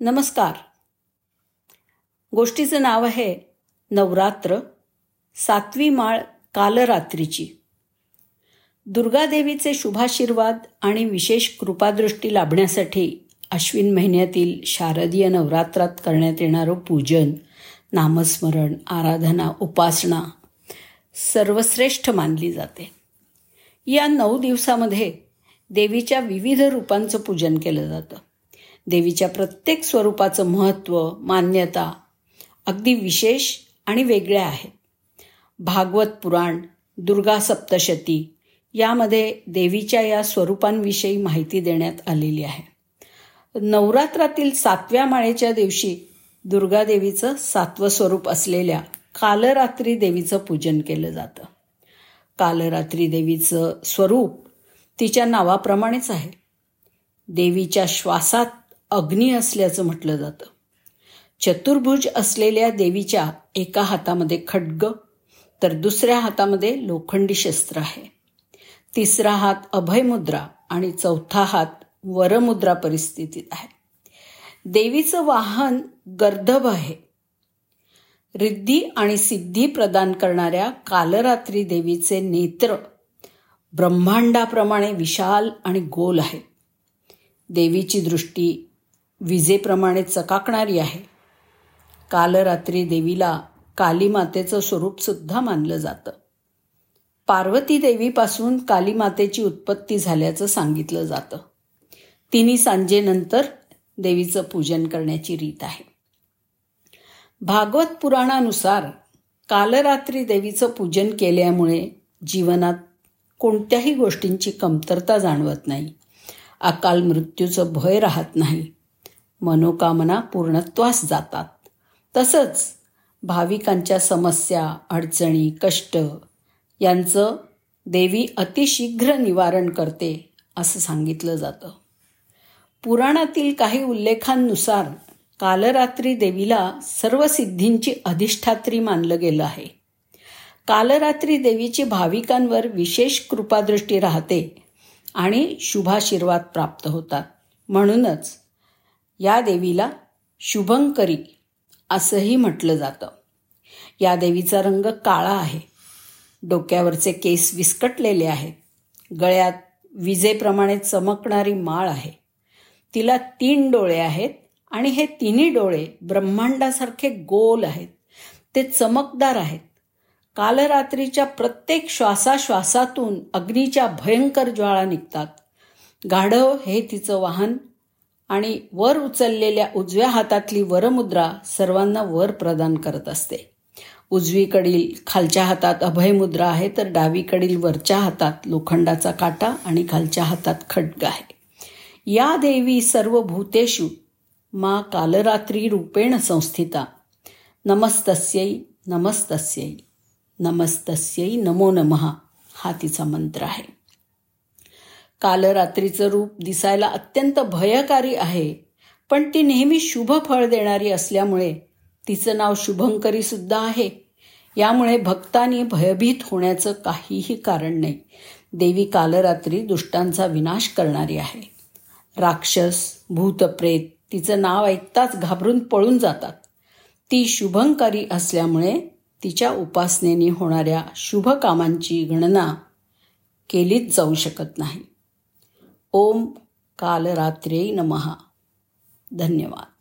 नमस्कार. गोष्टीचं नाव आहे नवरात्र सातवी माळ कालरात्रीची. दुर्गादेवीचे शुभाशीर्वाद आणि विशेष कृपादृष्टी लाभण्यासाठी अश्विन महिन्यातील शारदीय नवरात्रात करण्यात येणारं पूजन नामस्मरण आराधना उपासना सर्वश्रेष्ठ मानली जाते. या नऊ दिवसामध्ये देवीच्या विविध रूपांचं पूजन केलं जातं. देवीच्या प्रत्येक स्वरूपाचं महत्त्व मान्यता अगदी विशेष आणि वेगळ्या आहेत भागवत पुराण दुर्गा सप्तशती यामध्ये देवीच्या या स्वरूपांविषयी माहिती देण्यात आलेली आहे. नवरात्रातील सातव्या माळेच्या दिवशी दुर्गादेवीचं सातवं स्वरूप असलेल्या कालरात्री देवीचं पूजन केलं जातं. कालरात्री देवीचं स्वरूप तिच्या नावाप्रमाणेच आहे. देवीच्या श्वासात अग्नी असल्याचं म्हटलं जातं. चतुर्भुज असलेल्या देवीच्या एका हातामध्ये खड्ग तर दुसऱ्या हातामध्ये लोखंडी शस्त्र आहे. तिसरा हात अभयमुद्रा आणि चौथा हात वरमुद्रा परिस्थितीत आहे. देवीचं वाहन गर्दभ आहे. रिद्धी आणि सिद्धी प्रदान करणाऱ्या कालरात्री देवीचे नेत्र ब्रह्मांडाप्रमाणे विशाल आणि गोल आहे. देवीची दृष्टी विजेप्रमाणे चकाकणारी आहे. कालरात्री देवीला कालीमातेचं स्वरूपसुद्धा मानलं जातं. पार्वती देवीपासून कालीमातेची उत्पत्ती झाल्याचं सांगितलं जातं. तिन्ही सांजेनंतर देवीचं पूजन करण्याची रीत आहे. भागवत पुराणानुसार कालरात्री देवीचं पूजन केल्यामुळे जीवनात कोणत्याही गोष्टींची कमतरता जाणवत नाही. अकाल मृत्यूचं भय राहत नाही. मनोकामना पूर्णत्वास जातात. तसंच भाविकांच्या समस्या अडचणी कष्ट यांचं देवी अतिशीघ्र निवारण करते असं सांगितलं जातं. पुराणातील काही उल्लेखांनुसार कालरात्री देवीला सर्व सिद्धींची अधिष्ठात्री मानलं गेलं आहे. कालरात्री देवीची भाविकांवर विशेष कृपादृष्टी राहते आणि शुभाशीर्वाद प्राप्त होतात. म्हणूनच या देवीला शुभंकरी असंही म्हटलं जातं. या देवीचा रंग काळा आहे. डोक्यावरचे केस विस्कटलेले आहेत. गळ्यात विजेप्रमाणे चमकणारी माळ आहे. तिला तीन डोळे आहेत आणि हे तिन्ही डोळे ब्रह्मांडासारखे गोल आहेत. ते चमकदार आहेत. कालरात्रीच्या प्रत्येक श्वासाश्वासातून अग्नीच्या भयंकर ज्वाळा निघतात. गाढव हे तिचं वाहन आणि वर उचललेल्या उजव्या हातातली वरमुद्रा सर्वांना वर प्रदान करत असते. उजवीकडील खालच्या हातात अभयमुद्रा आहे तर डावीकडील वरच्या हातात लोखंडाचा काटा आणि खालच्या हातात खड्ग आहे. या देवी सर्व भूतेषु मा कालरात्री रूपेण संस्थिता. नमस्तस्यै नमस्तस्यै नमस्तस्यै नमो नमः हा तिचा मंत्र आहे. कालरात्रीचं रूप दिसायला अत्यंत भयकारी आहे. पण ती नेहमी शुभ फळ देणारी असल्यामुळे तिचं नाव शुभंकरी सुद्धा आहे. यामुळे भक्तांनी भयभीत होण्याचं काहीही कारण नाही. देवी कालरात्री दुष्टांचा विनाश करणारी आहे. राक्षस भूतप्रेत तिचं नाव ऐकताच घाबरून पळून जातात. ती शुभंकारी असल्यामुळे तिच्या उपासनेने होणाऱ्या शुभ कामांची गणना केलीच जाऊ शकत नाही. ओम कालरात्रे नमहा धन्यवाद.